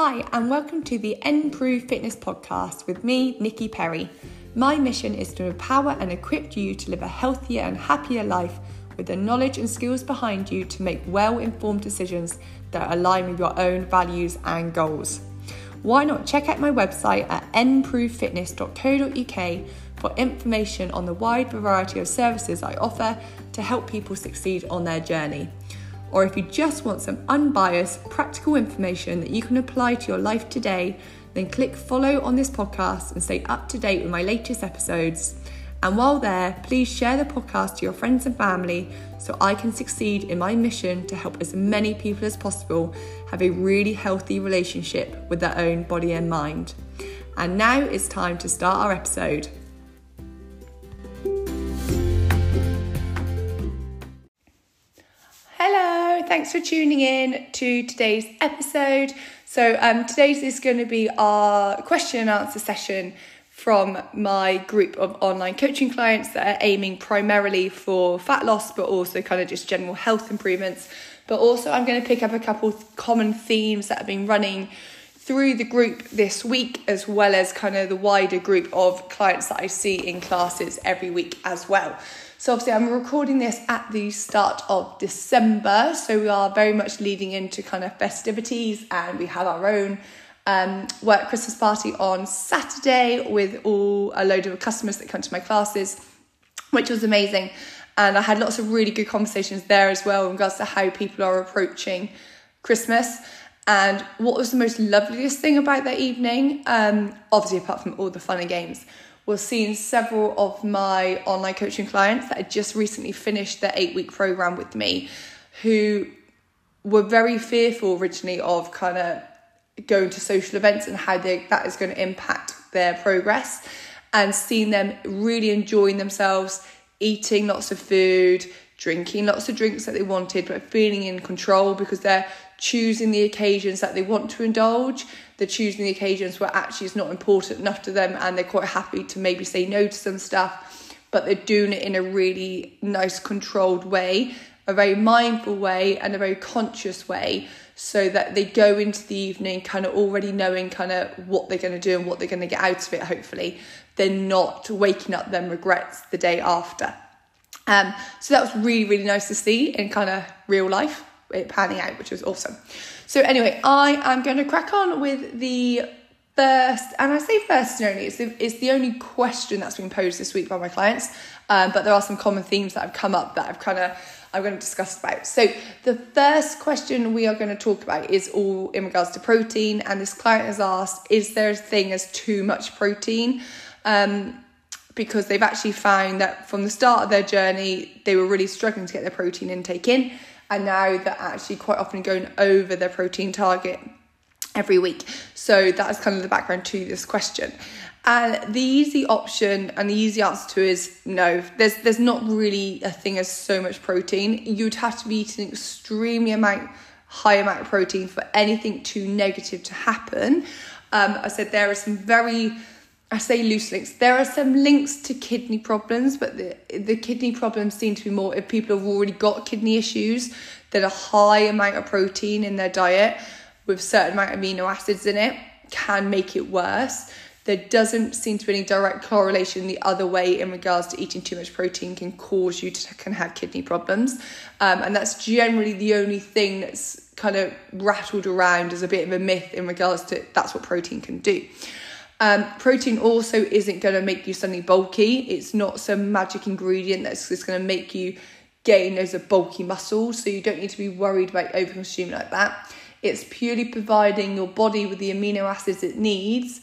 Hi, and welcome to the Improve Fitness Podcast with me, Nikki Perry. My mission is to empower and equip you to live a healthier and happier life with the knowledge and skills behind you to make well informed decisions that align with your own values and goals. Why not check out my website at improvefitness.co.uk for information on the wide variety of services I offer to help people succeed on their journey or if you just want some unbiased, practical information that you can apply to your life today, then click follow on this podcast and stay up to date with my latest episodes. And while there, please share the podcast to your friends and family so I can succeed in my mission to help as many people as possible have a really healthy relationship with their own body and mind. And now it's time to start our episode. Thanks for tuning in to today's episode. So, um, today's is going to be our question and answer session from my group of online coaching clients that are aiming primarily for fat loss, but also kind of just general health improvements. But also, I'm going to pick up a couple common themes that have been running through the group this week, as well as kind of the wider group of clients that I see in classes every week as well. So obviously I'm recording this at the start of December, so we are very much leading into kind of festivities and we have our own um, work Christmas party on Saturday with all a load of customers that come to my classes, which was amazing. And I had lots of really good conversations there as well in regards to how people are approaching Christmas. And what was the most loveliest thing about that evening, um, obviously apart from all the fun and games, was seeing several of my online coaching clients that had just recently finished their eight week program with me who were very fearful originally of kind of going to social events and how they, that is going to impact their progress and seeing them really enjoying themselves eating lots of food drinking lots of drinks that they wanted but feeling in control because they're choosing the occasions that they want to indulge. They're choosing the occasions where actually it's not important enough to them and they're quite happy to maybe say no to some stuff, but they're doing it in a really nice, controlled way, a very mindful way, and a very conscious way. So that they go into the evening kind of already knowing kind of what they're going to do and what they're going to get out of it, hopefully. They're not waking up them regrets the day after. Um, so that was really, really nice to see in kind of real life it panning out, which was awesome. So anyway, I am going to crack on with the first, and I say first and only, it's the, it's the only question that's been posed this week by my clients, um, but there are some common themes that have come up that I've kind of I'm going to discuss about. So the first question we are going to talk about is all in regards to protein, and this client has asked, is there a thing as too much protein? Um, because they've actually found that from the start of their journey, they were really struggling to get their protein intake in and now they're actually quite often going over their protein target every week. So that's kind of the background to this question. And the easy option and the easy answer to is no. There's there's not really a thing as so much protein. You'd have to be eating extremely amount high amount of protein for anything too negative to happen. Um, I said there are some very I say loose links. There are some links to kidney problems, but the the kidney problems seem to be more if people have already got kidney issues, that a high amount of protein in their diet with certain amount of amino acids in it can make it worse. There doesn't seem to be any direct correlation the other way in regards to eating too much protein can cause you to can have kidney problems, um, and that's generally the only thing that's kind of rattled around as a bit of a myth in regards to that's what protein can do. Um, protein also isn't going to make you suddenly bulky. It's not some magic ingredient that's just going to make you gain those bulky muscles. So you don't need to be worried about over consuming like that. It's purely providing your body with the amino acids it needs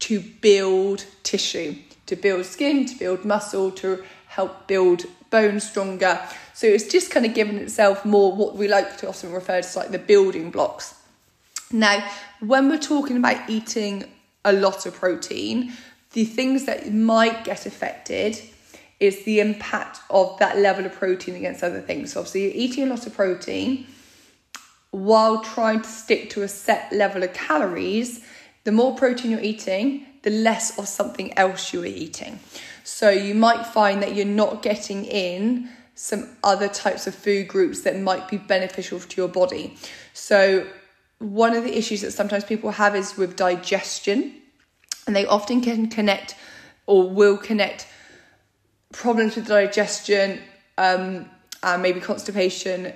to build tissue, to build skin, to build muscle, to help build bone stronger. So it's just kind of giving itself more what we like to often refer to as like the building blocks. Now, when we're talking about eating a lot of protein, the things that might get affected is the impact of that level of protein against other things. So obviously, you're eating a lot of protein while trying to stick to a set level of calories. The more protein you're eating, the less of something else you are eating. So you might find that you're not getting in some other types of food groups that might be beneficial to your body. So one of the issues that sometimes people have is with digestion, and they often can connect or will connect problems with digestion um, and maybe constipation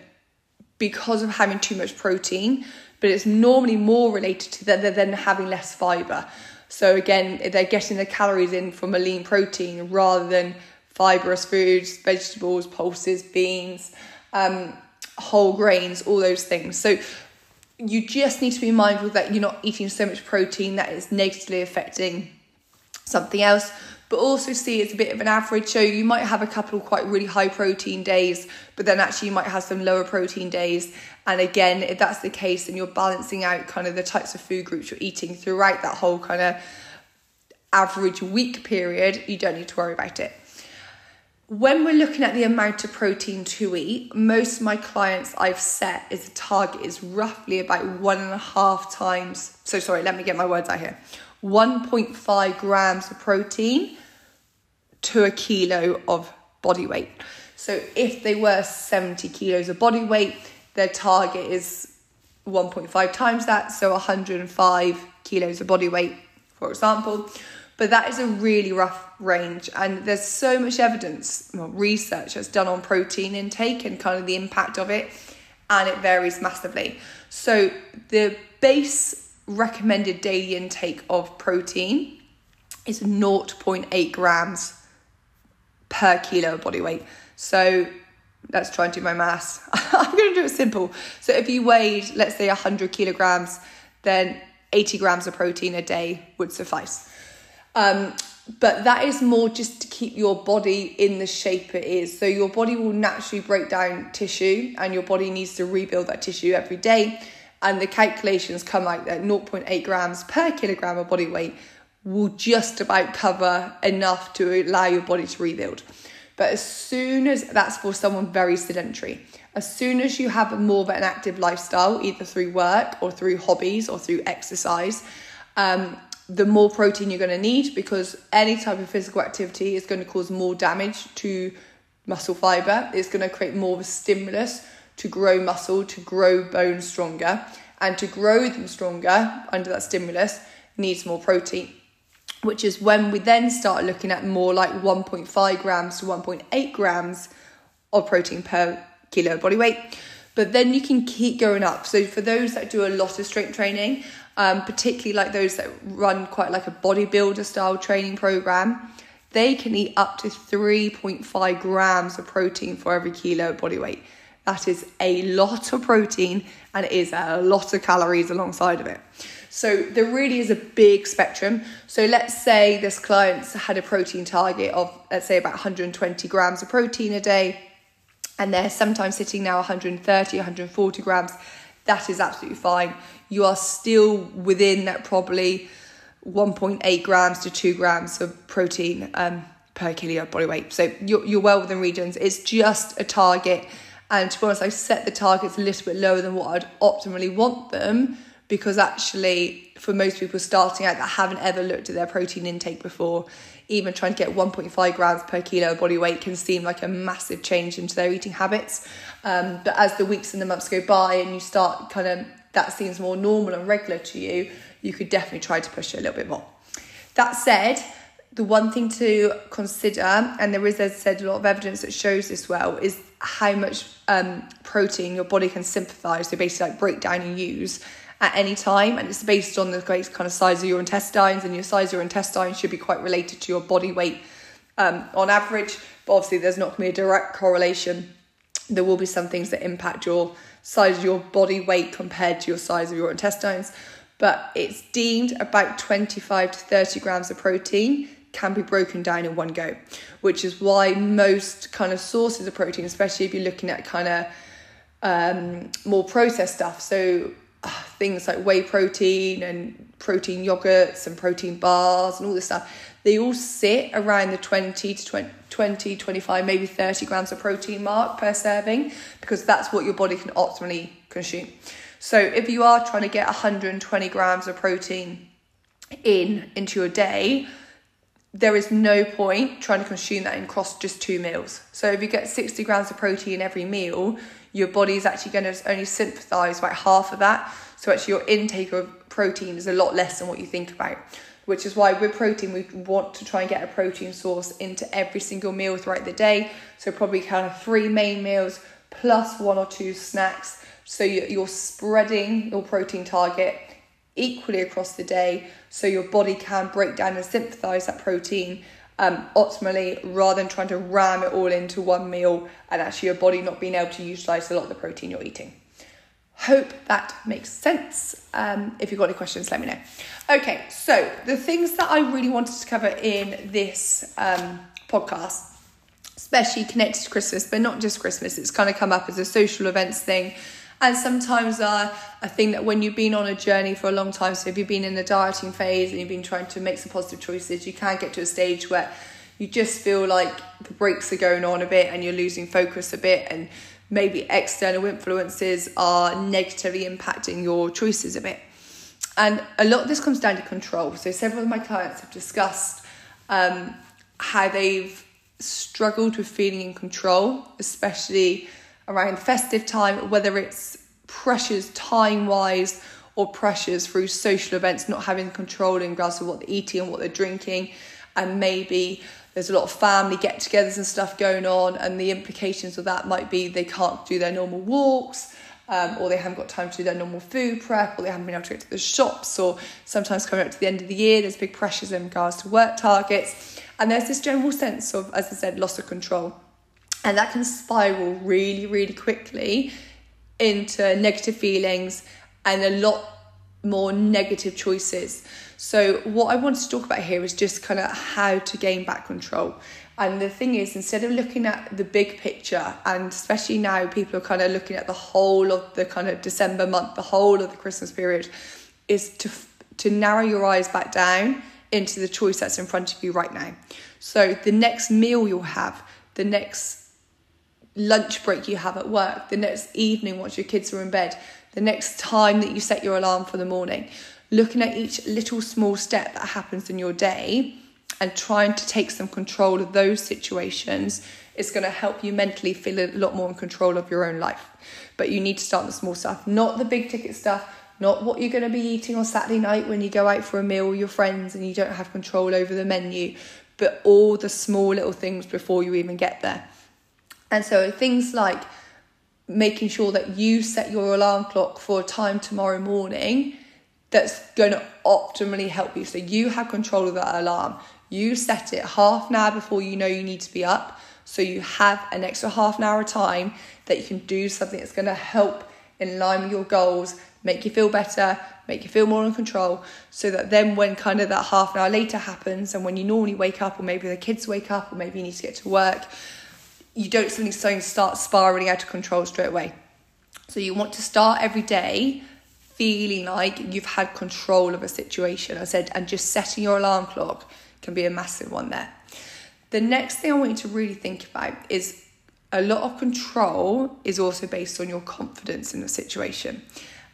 because of having too much protein, but it's normally more related to that than having less fiber. So again, they're getting the calories in from a lean protein rather than fibrous foods, vegetables, pulses, beans, um, whole grains, all those things. So you just need to be mindful that you're not eating so much protein that is negatively affecting something else but also see it's a bit of an average. So you might have a couple of quite really high protein days, but then actually you might have some lower protein days. And again, if that's the case, then you're balancing out kind of the types of food groups you're eating throughout that whole kind of average week period. You don't need to worry about it. When we're looking at the amount of protein to eat, most of my clients I've set is a target is roughly about one and a half times. So sorry, let me get my words out here. 1.5 grams of protein to a kilo of body weight. So if they were 70 kilos of body weight, their target is 1.5 times that, so 105 kilos of body weight, for example. But that is a really rough range, and there's so much evidence, well, research that's done on protein intake and kind of the impact of it, and it varies massively. So the base recommended daily intake of protein is 0.8 grams per kilo of body weight. So let's try and do my maths. I'm going to do it simple. So if you weighed, let's say, 100 kilograms, then 80 grams of protein a day would suffice. Um, but that is more just to keep your body in the shape it is. So your body will naturally break down tissue, and your body needs to rebuild that tissue every day. And the calculations come out that 0.8 grams per kilogram of body weight will just about cover enough to allow your body to rebuild. But as soon as that's for someone very sedentary, as soon as you have more of an active lifestyle, either through work or through hobbies or through exercise, um, the more protein you're going to need because any type of physical activity is going to cause more damage to muscle fiber. It's going to create more of a stimulus to grow muscle, to grow bone stronger, and to grow them stronger under that stimulus needs more protein which is when we then start looking at more like 1.5 grams to 1.8 grams of protein per kilo body weight. But then you can keep going up. So for those that do a lot of strength training, um, particularly like those that run quite like a bodybuilder style training program, they can eat up to 3.5 grams of protein for every kilo of body weight. That is a lot of protein and it is a lot of calories alongside of it. So there really is a big spectrum. So let's say this client's had a protein target of, let's say, about 120 grams of protein a day, and they're sometimes sitting now 130, 140 grams. That is absolutely fine. You are still within that probably 1.8 grams to 2 grams of protein um, per kilo of body weight. So you're, you're well within regions. It's just a target. And to be honest, I set the targets a little bit lower than what I'd optimally want them because actually for most people starting out that haven't ever looked at their protein intake before even trying to get 1.5 grams per kilo of body weight can seem like a massive change into their eating habits um, but as the weeks and the months go by and you start kind of that seems more normal and regular to you you could definitely try to push it a little bit more that said the one thing to consider, and there is, as I said, a lot of evidence that shows this well, is how much um, protein your body can synthesize, so basically like break down and use at any time, and it's based on the kind of size of your intestines, and your size of your intestines should be quite related to your body weight um, on average. But obviously, there's not going to be a direct correlation. There will be some things that impact your size of your body weight compared to your size of your intestines, but it's deemed about 25 to 30 grams of protein can be broken down in one go, which is why most kind of sources of protein, especially if you're looking at kind of um, more processed stuff, so things like whey protein and protein yogurts and protein bars and all this stuff, they all sit around the 20 to 20, 20, 25, maybe 30 grams of protein mark per serving because that's what your body can optimally consume. So if you are trying to get 120 grams of protein in into your day, there is no point trying to consume that in across just two meals. So if you get 60 grams of protein every meal, your body is actually going to only synthesize about half of that. So actually your intake of protein is a lot less than what you think about. Which is why with protein we want to try and get a protein source into every single meal throughout the day. So probably kind of three main meals plus one or two snacks. So you're spreading your protein target equally across the day so your body can break down and synthesize that protein um, optimally rather than trying to ram it all into one meal and actually your body not being able to utilize a lot of the protein you're eating. Hope that makes sense. Um, if you've got any questions, let me know. Okay, so the things that I really wanted to cover in this um, podcast, especially connected to Christmas, but not just Christmas, it's kind of come up as a social events thing and sometimes uh, I think that when you've been on a journey for a long time, so if you've been in a dieting phase and you've been trying to make some positive choices, you can get to a stage where you just feel like the brakes are going on a bit and you're losing focus a bit and maybe external influences are negatively impacting your choices a bit. And a lot of this comes down to control. So several of my clients have discussed um, how they've struggled with feeling in control, especially around festive time, whether it's pressures time wise or pressures through social events, not having control in regards to what they're eating and what they're drinking, and maybe there's a lot of family get togethers and stuff going on, and the implications of that might be they can't do their normal walks. Um, or they haven't got time to do their normal food prep, or they haven't been able to get to the shops, or sometimes coming up to the end of the year, there's big pressures in regards to work targets. And there's this general sense of, as I said, loss of control. And that can spiral really, really quickly into negative feelings and a lot more negative choices. So, what I wanted to talk about here is just kind of how to gain back control. And the thing is, instead of looking at the big picture, and especially now people are kind of looking at the whole of the kind of December month, the whole of the Christmas period, is to to narrow your eyes back down into the choice that's in front of you right now. So the next meal you'll have, the next lunch break you have at work, the next evening once your kids are in bed, the next time that you set your alarm for the morning, looking at each little small step that happens in your day and trying to take some control of those situations is going to help you mentally feel a lot more in control of your own life. But you need to start the small stuff, not the big ticket stuff, not what you're going to be eating on Saturday night when you go out for a meal with your friends and you don't have control over the menu, but all the small little things before you even get there. And so things like making sure that you set your alarm clock for a time tomorrow morning that's going to optimally help you. So you have control of that alarm. You set it half an hour before you know you need to be up. So you have an extra half an hour of time that you can do something that's going to help in line with your goals, make you feel better, make you feel more in control. So that then when kind of that half an hour later happens and when you normally wake up or maybe the kids wake up or maybe you need to get to work, you don't suddenly start spiraling out of control straight away. So you want to start every day feeling like you've had control of a situation. I said, and just setting your alarm clock can be a massive one there. The next thing I want you to really think about is a lot of control is also based on your confidence in the situation.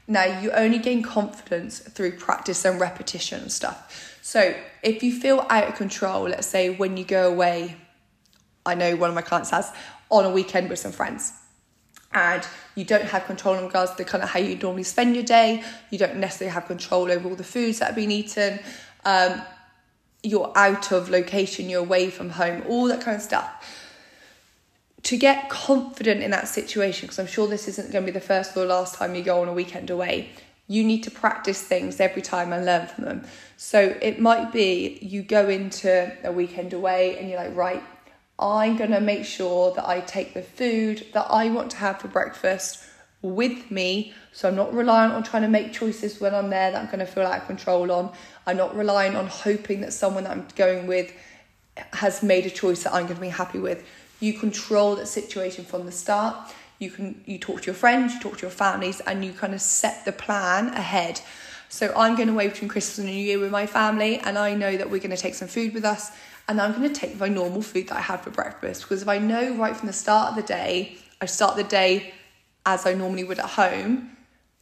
Now, you only gain confidence through practice and repetition and stuff. So, if you feel out of control, let's say when you go away I know one of my clients has on a weekend with some friends. And you don't have control in regards to the kind of how you normally spend your day. You don't necessarily have control over all the foods that have been eaten. Um, you're out of location, you're away from home, all that kind of stuff. To get confident in that situation, because I'm sure this isn't going to be the first or last time you go on a weekend away, you need to practice things every time and learn from them. So it might be you go into a weekend away and you're like, right, I'm going to make sure that I take the food that I want to have for breakfast with me. So I'm not reliant on trying to make choices when I'm there that I'm going to feel out of control on. I'm not relying on hoping that someone that I'm going with has made a choice that I'm going to be happy with. You control that situation from the start. You can you talk to your friends, you talk to your families, and you kind of set the plan ahead. So I'm going away between Christmas and New Year with my family, and I know that we're going to take some food with us, and I'm going to take my normal food that I had for breakfast because if I know right from the start of the day, I start the day as I normally would at home,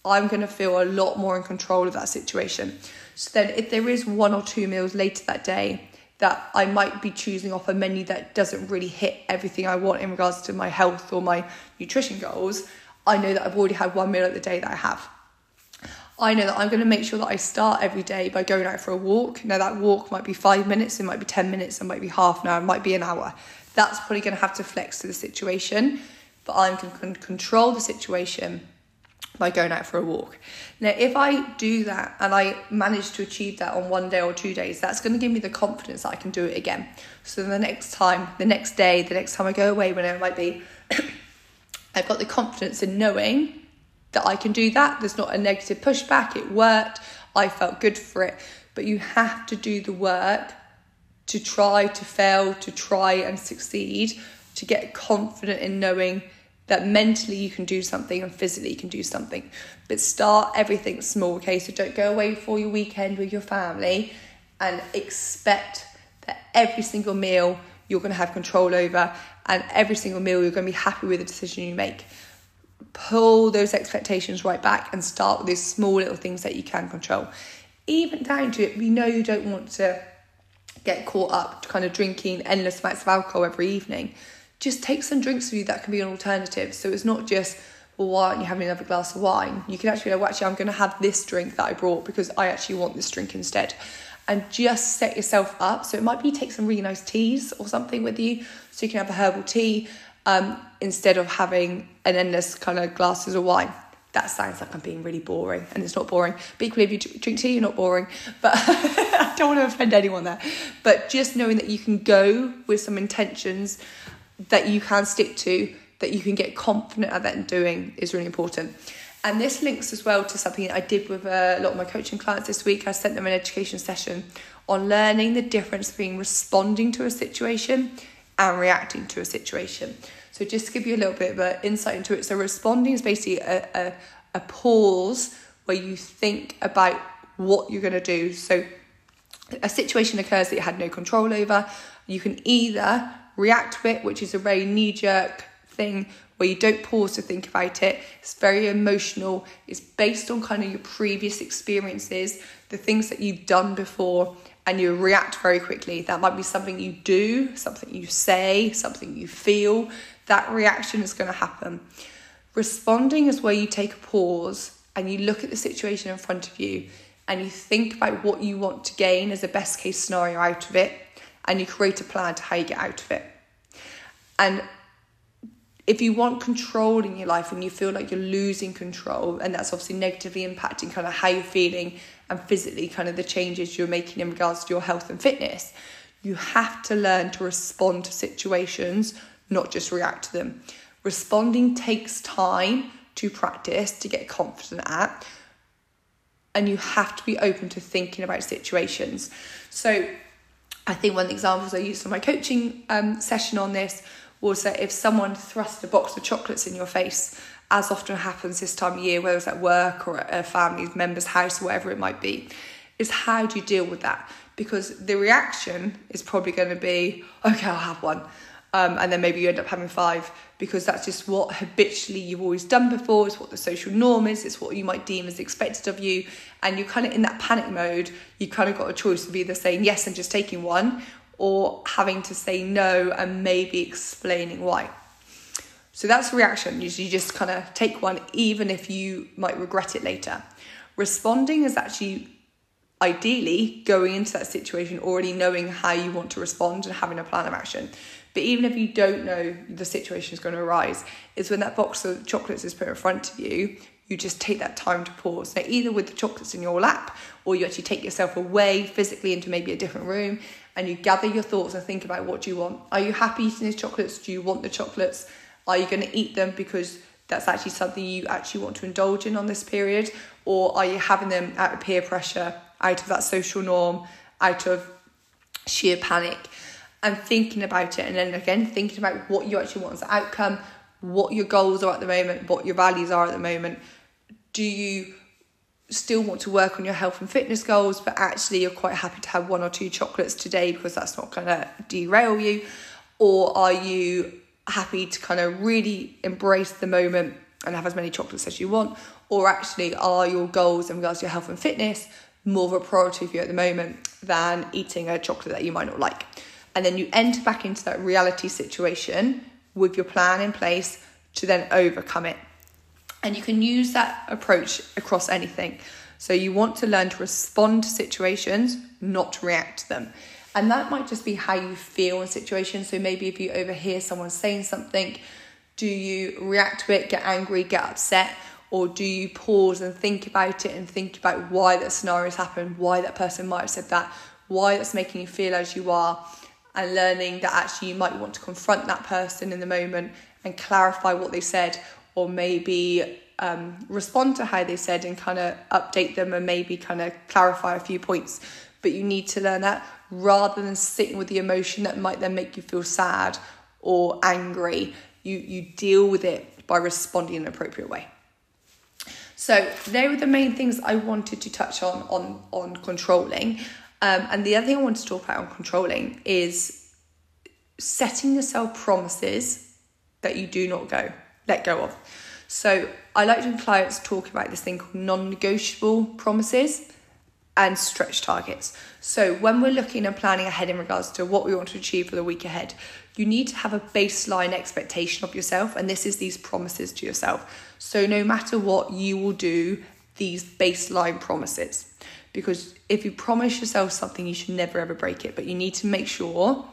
I'm going to feel a lot more in control of that situation. So then, if there is one or two meals later that day that I might be choosing off a menu that doesn't really hit everything I want in regards to my health or my nutrition goals, I know that I've already had one meal at the day that I have. I know that I'm going to make sure that I start every day by going out for a walk. Now, that walk might be five minutes, it might be 10 minutes, it might be half an hour, it might be an hour. That's probably going to have to flex to the situation, but I'm going to control the situation by going out for a walk. Now, if I do that and I manage to achieve that on one day or two days, that's going to give me the confidence that I can do it again. So the next time, the next day, the next time I go away, whenever it might be, I've got the confidence in knowing that I can do that. There's not a negative pushback. It worked. I felt good for it. But you have to do the work to try to fail, to try and succeed, to get confident in knowing that mentally you can do something and physically you can do something. But start everything small, okay? So don't go away for your weekend with your family and expect that every single meal you're going to have control over and every single meal you're going to be happy with the decision you make. Pull those expectations right back and start with those small little things that you can control. Even down to it, we know you don't want to get caught up kind of drinking endless amounts of alcohol every evening just take some drinks with you that can be an alternative. So it's not just, well, why aren't you having another glass of wine? You can actually go, well, actually, I'm going to have this drink that I brought because I actually want this drink instead. And just set yourself up. So it might be take some really nice teas or something with you. So you can have a herbal tea um, instead of having an endless kind of glasses of wine. That sounds like I'm being really boring, and it's not boring. But equally, if you drink tea, you're not boring. But I don't want to offend anyone there. But just knowing that you can go with some intentions that you can stick to, that you can get confident at that and doing is really important. And this links as well to something I did with a lot of my coaching clients this week. I sent them an education session on learning the difference between responding to a situation and reacting to a situation. So, just to give you a little bit of insight into it, so responding is basically a, a, a pause where you think about what you're going to do. So, a situation occurs that you had no control over. You can either react to it, which is a very knee jerk thing where you don't pause to think about it. It's very emotional. It's based on kind of your previous experiences, the things that you've done before, and you react very quickly. That might be something you do, something you say, something you feel. That reaction is going to happen. Responding is where you take a pause and you look at the situation in front of you and you think about what you want to gain as a best case scenario out of it and you create a plan to how you get out of it. And if you want control in your life and you feel like you're losing control, and that's obviously negatively impacting kind of how you're feeling and physically kind of the changes you're making in regards to your health and fitness, you have to learn to respond to situations, not just react to them. Responding takes time to practice, to get confident at, and you have to be open to thinking about situations. So, I think one of the examples I used in my coaching um, session on this that if someone thrust a box of chocolates in your face, as often happens this time of year, whether it's at work or at a family member's house or whatever it might be, is how do you deal with that? Because the reaction is probably going to be, okay, I'll have one. Um, and then maybe you end up having five because that's just what habitually you've always done before. It's what the social norm is. It's what you might deem as expected of you. And you're kind of in that panic mode. You kind of got a choice of either saying yes and just taking one or having to say no and maybe explaining why. So that's reaction. You just kind of take one, even if you might regret it later. Responding is actually ideally going into that situation already knowing how you want to respond and having a plan of action. But even if you don't know the situation is going to arise, is when that box of chocolates is put in front of you, you just take that time to pause. Now, either with the chocolates in your lap, or you actually take yourself away physically into maybe a different room and you gather your thoughts and think about what do you want. Are you happy eating these chocolates? Do you want the chocolates? Are you going to eat them because that's actually something you actually want to indulge in on this period? Or are you having them out of peer pressure, out of that social norm, out of sheer panic? and thinking about it and then again thinking about what you actually want as an outcome what your goals are at the moment what your values are at the moment do you still want to work on your health and fitness goals but actually you're quite happy to have one or two chocolates today because that's not going to derail you or are you happy to kind of really embrace the moment and have as many chocolates as you want or actually are your goals in regards to your health and fitness more of a priority for you at the moment than eating a chocolate that you might not like. And then you enter back into that reality situation with your plan in place to then overcome it. And you can use that approach across anything. So you want to learn to respond to situations, not react to them. And that might just be how you feel in situations. So maybe if you overhear someone saying something, do you react to it, get angry, get upset? Or do you pause and think about it and think about why that scenario has happened, why that person might have said that, why that's making you feel as you are, and learning that actually you might want to confront that person in the moment and clarify what they said, or maybe um, respond to how they said and kind of update them and maybe kind of clarify a few points. But you need to learn that rather than sitting with the emotion that might then make you feel sad or angry. You you deal with it by responding in an appropriate way. So they were the main things I wanted to touch on on on controlling. Um, and the other thing I want to talk about on controlling is setting yourself promises that you do not go let go of. So I like to clients talk about this thing called non-negotiable promises and stretch targets. So when we're looking and planning ahead in regards to what we want to achieve for the week ahead, you need to have a baseline expectation of yourself, and this is these promises to yourself. So no matter what, you will do these baseline promises. Because if you promise yourself something, you should never ever break it, but you need to make sure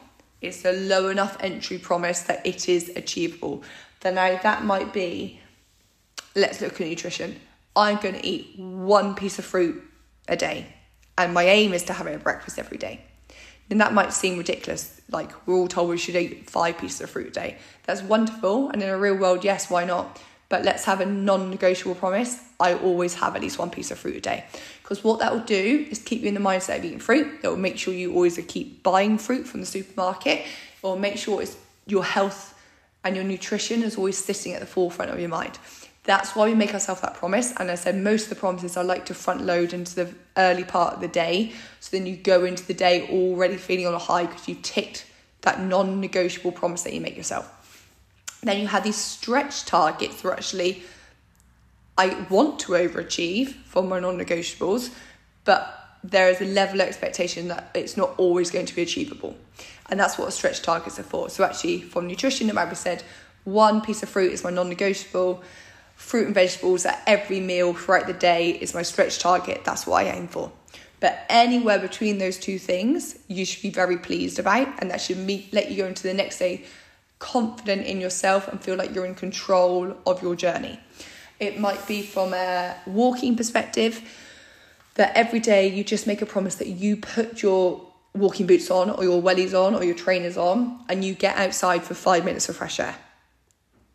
it's a low enough entry promise that it is achievable. Then now that might be let's look at nutrition. I'm going to eat one piece of fruit a day, and my aim is to have it at breakfast every day. And that might seem ridiculous. Like we're all told we should eat five pieces of fruit a day. That's wonderful. And in a real world, yes, why not? But let's have a non negotiable promise. I always have at least one piece of fruit a day. Because what that will do is keep you in the mindset of eating fruit. It will make sure you always keep buying fruit from the supermarket. or make sure it's your health and your nutrition is always sitting at the forefront of your mind. That's why we make ourselves that promise. And I said most of the promises I like to front load into the early part of the day. So then you go into the day already feeling on a high because you've ticked that non negotiable promise that you make yourself. Then you have these stretch targets where actually I want to overachieve for my non negotiables, but there is a level of expectation that it's not always going to be achievable. And that's what stretch targets are for. So actually, from nutrition, it might be said one piece of fruit is my non negotiable fruit and vegetables at every meal throughout the day is my stretch target. That's what I aim for. But anywhere between those two things, you should be very pleased about, and that should meet, let you go into the next day confident in yourself and feel like you're in control of your journey. It might be from a walking perspective that every day you just make a promise that you put your walking boots on or your wellies on or your trainers on and you get outside for five minutes of fresh air.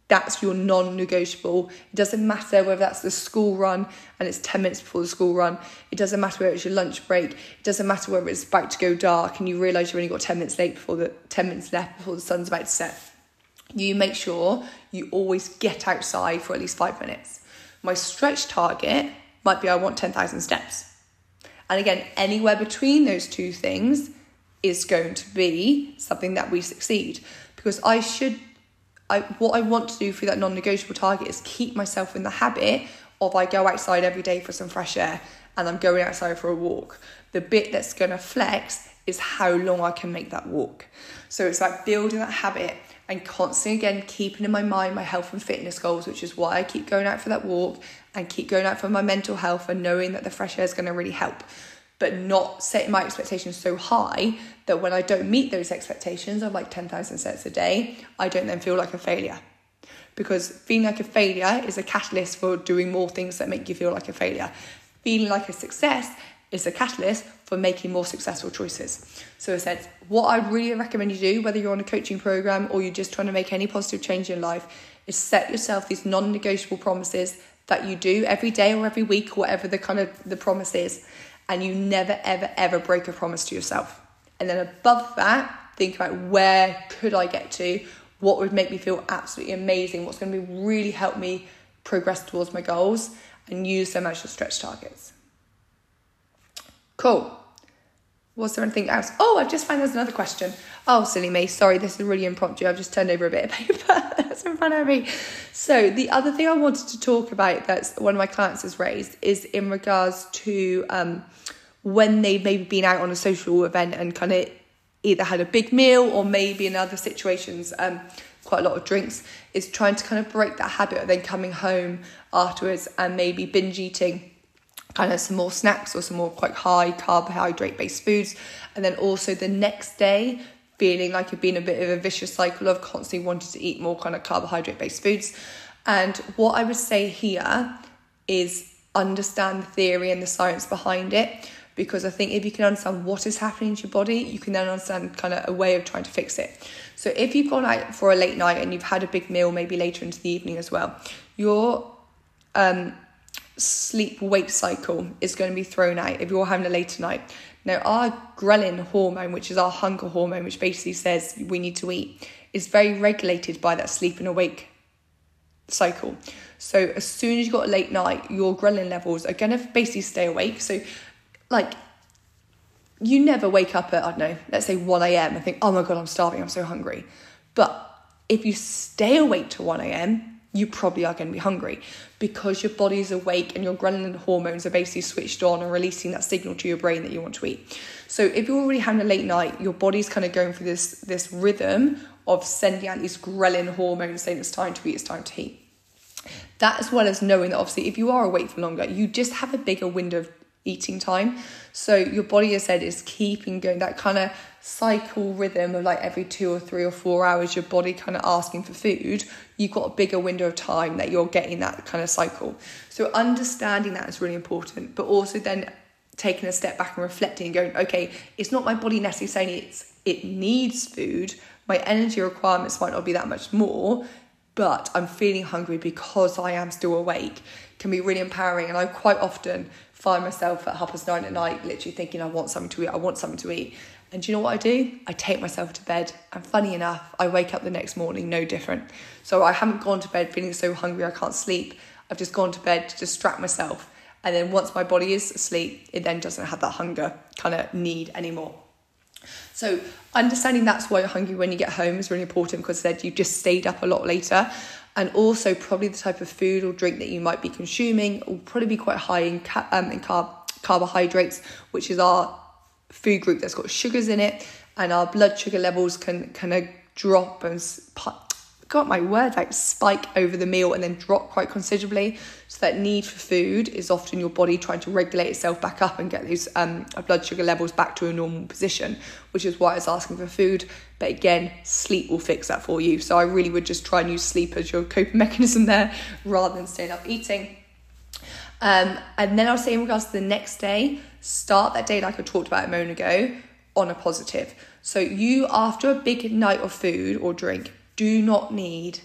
That's your non-negotiable. It doesn't matter whether that's the school run and it's 10 minutes before the school run. It doesn't matter whether it's your lunch break. It doesn't matter whether it's about to go dark and you realize you've only got 10 minutes late before the 10 minutes left before the sun's about to set. You make sure you always get outside for at least 5 minutes. My stretch target might be I want 10,000 steps and again anywhere between those two things is going to be something that we succeed because I should I, what I want to do through that non-negotiable target is keep myself in the habit of I go outside every day for some fresh air and I'm going outside for a walk. The bit that's going to flex is how long I can make that walk. So it's like building that habit and constantly again keeping in my mind my health and fitness goals, which is why I keep going out for that walk and keep going out for my mental health and knowing that the fresh air is going to really help but not setting my expectations so high that when I don't meet those expectations of like 10,000 sets a day, I don't then feel like a failure. Because feeling like a failure is a catalyst for doing more things that make you feel like a failure. Feeling like a success is a catalyst for making more successful choices. So I said, what I really recommend you do, whether you're on a coaching program or you're just trying to make any positive change in life, is set yourself these non-negotiable promises that you do every day or every week, or whatever the kind of the promise is and you never, ever, ever break a promise to yourself. And then above that, think about where could I get to? What would make me feel absolutely amazing? What's going to be really help me progress towards my goals and use them as your stretch targets. Cool. Was there anything else? Oh, I've just found there's another question. Oh, silly me. Sorry, this is really impromptu. I've just turned over a bit of paper that's in front of me. So, the other thing I wanted to talk about that's one of my clients has raised is in regards to um, when they've maybe been out on a social event and kind of either had a big meal or maybe in other situations um, quite a lot of drinks is trying to kind of break that habit of then coming home afterwards and maybe binge eating kind of some more snacks or some more quite high carbohydrate based foods and then also the next day feeling like you've been a bit of a vicious cycle of constantly wanting to eat more kind of carbohydrate based foods and what i would say here is understand the theory and the science behind it because I think if you can understand what is happening to your body, you can then understand kind of a way of trying to fix it. So if you've gone out for a late night and you've had a big meal, maybe later into the evening as well, your um, sleep wake cycle is going to be thrown out if you're having a later night. Now, our ghrelin hormone, which is our hunger hormone, which basically says we need to eat, is very regulated by that sleep and awake cycle. So as soon as you've got a late night, your ghrelin levels are going to basically stay awake. So like you never wake up at, I don't know, let's say 1 a.m. and think, oh my God, I'm starving, I'm so hungry. But if you stay awake to 1 a.m., you probably are going to be hungry because your body is awake and your ghrelin hormones are basically switched on and releasing that signal to your brain that you want to eat. So if you're already having a late night, your body's kind of going through this this rhythm of sending out these ghrelin hormones saying it's time to eat, it's time to eat. That as well as knowing that obviously if you are awake for longer, you just have a bigger window of eating time. So your body, as said, is keeping going that kind of cycle rhythm of like every two or three or four hours, your body kind of asking for food. You've got a bigger window of time that you're getting that kind of cycle. So understanding that is really important, but also then taking a step back and reflecting and going, okay, it's not my body necessarily saying it's it needs food. My energy requirements might not be that much more, but I'm feeling hungry because I am still awake can be really empowering. And I quite often find myself at half past nine at night, literally thinking, I want something to eat, I want something to eat. And do you know what I do? I take myself to bed. And funny enough, I wake up the next morning no different. So I haven't gone to bed feeling so hungry I can't sleep. I've just gone to bed to distract myself. And then once my body is asleep, it then doesn't have that hunger kind of need anymore. So understanding that's why you're hungry when you get home is really important because said you've just stayed up a lot later. And also probably the type of food or drink that you might be consuming will probably be quite high in, ca- um, in carb- carbohydrates, which is our food group that's got sugars in it, and our blood sugar levels can kind of drop and got my word like spike over the meal and then drop quite considerably. So that need for food is often your body trying to regulate itself back up and get those um, blood sugar levels back to a normal position, which is why it's asking for food. But again, sleep will fix that for you. So I really would just try and use sleep as your coping mechanism there rather than staying up eating. Um, and then I'll say in regards to the next day, start that day like I talked about a moment ago on a positive. So you after a big night of food or drink, do not need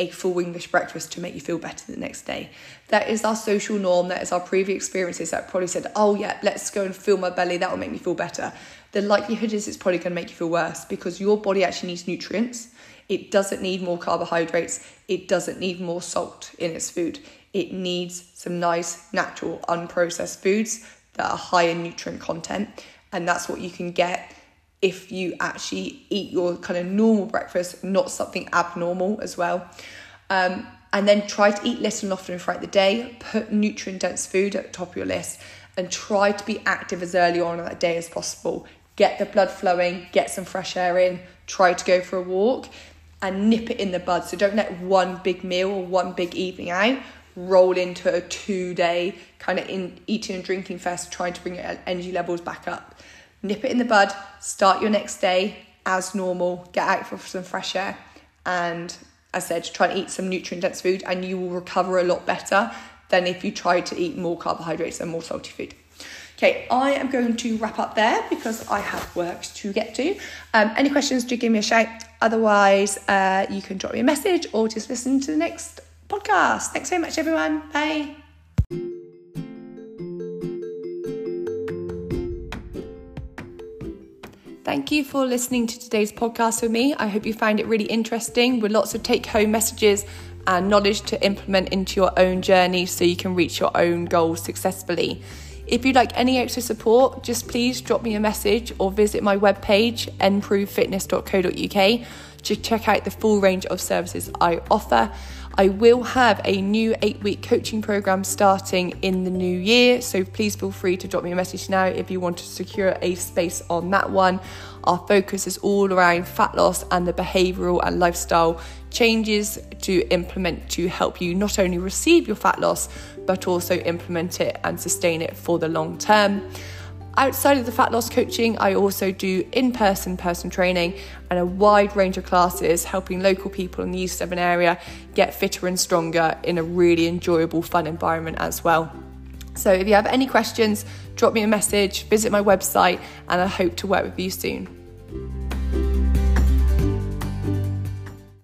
a full English breakfast to make you feel better the next day. That is our social norm, that is our previous experiences that probably said, oh yeah, let's go and fill my belly, that will make me feel better. The likelihood is it's probably going to make you feel worse because your body actually needs nutrients. It doesn't need more carbohydrates, it doesn't need more salt in its food. It needs some nice, natural, unprocessed foods that are high in nutrient content, and that's what you can get if you actually eat your kind of normal breakfast, not something abnormal as well. Um, and then try to eat little and often throughout the day. Put nutrient dense food at the top of your list and try to be active as early on in that day as possible. Get the blood flowing, get some fresh air in, try to go for a walk and nip it in the bud. So don't let one big meal or one big evening out roll into a two day kind of in eating and drinking fest, trying to bring your energy levels back up nip it in the bud, start your next day as normal, get out for some fresh air, and as I said, try and eat some nutrient dense food, and you will recover a lot better than if you try to eat more carbohydrates and more salty food. Okay, I am going to wrap up there because I have work to get to. Um, any questions, do give me a shout. Otherwise, uh, you can drop me a message or just listen to the next podcast. Thanks so much, everyone. Bye. Thank you for listening to today's podcast with me. I hope you found it really interesting with lots of take home messages and knowledge to implement into your own journey so you can reach your own goals successfully. If you'd like any extra support, just please drop me a message or visit my webpage, improvefitness.co.uk, to check out the full range of services I offer. I will have a new eight week coaching program starting in the new year, so please feel free to drop me a message now if you want to secure a space on that one. Our focus is all around fat loss and the behavioural and lifestyle changes to implement to help you not only receive your fat loss but also implement it and sustain it for the long term. Outside of the fat loss coaching, I also do in person person training and a wide range of classes helping local people in the East Devon area get fitter and stronger in a really enjoyable, fun environment as well. So if you have any questions, drop me a message, visit my website, and I hope to work with you soon.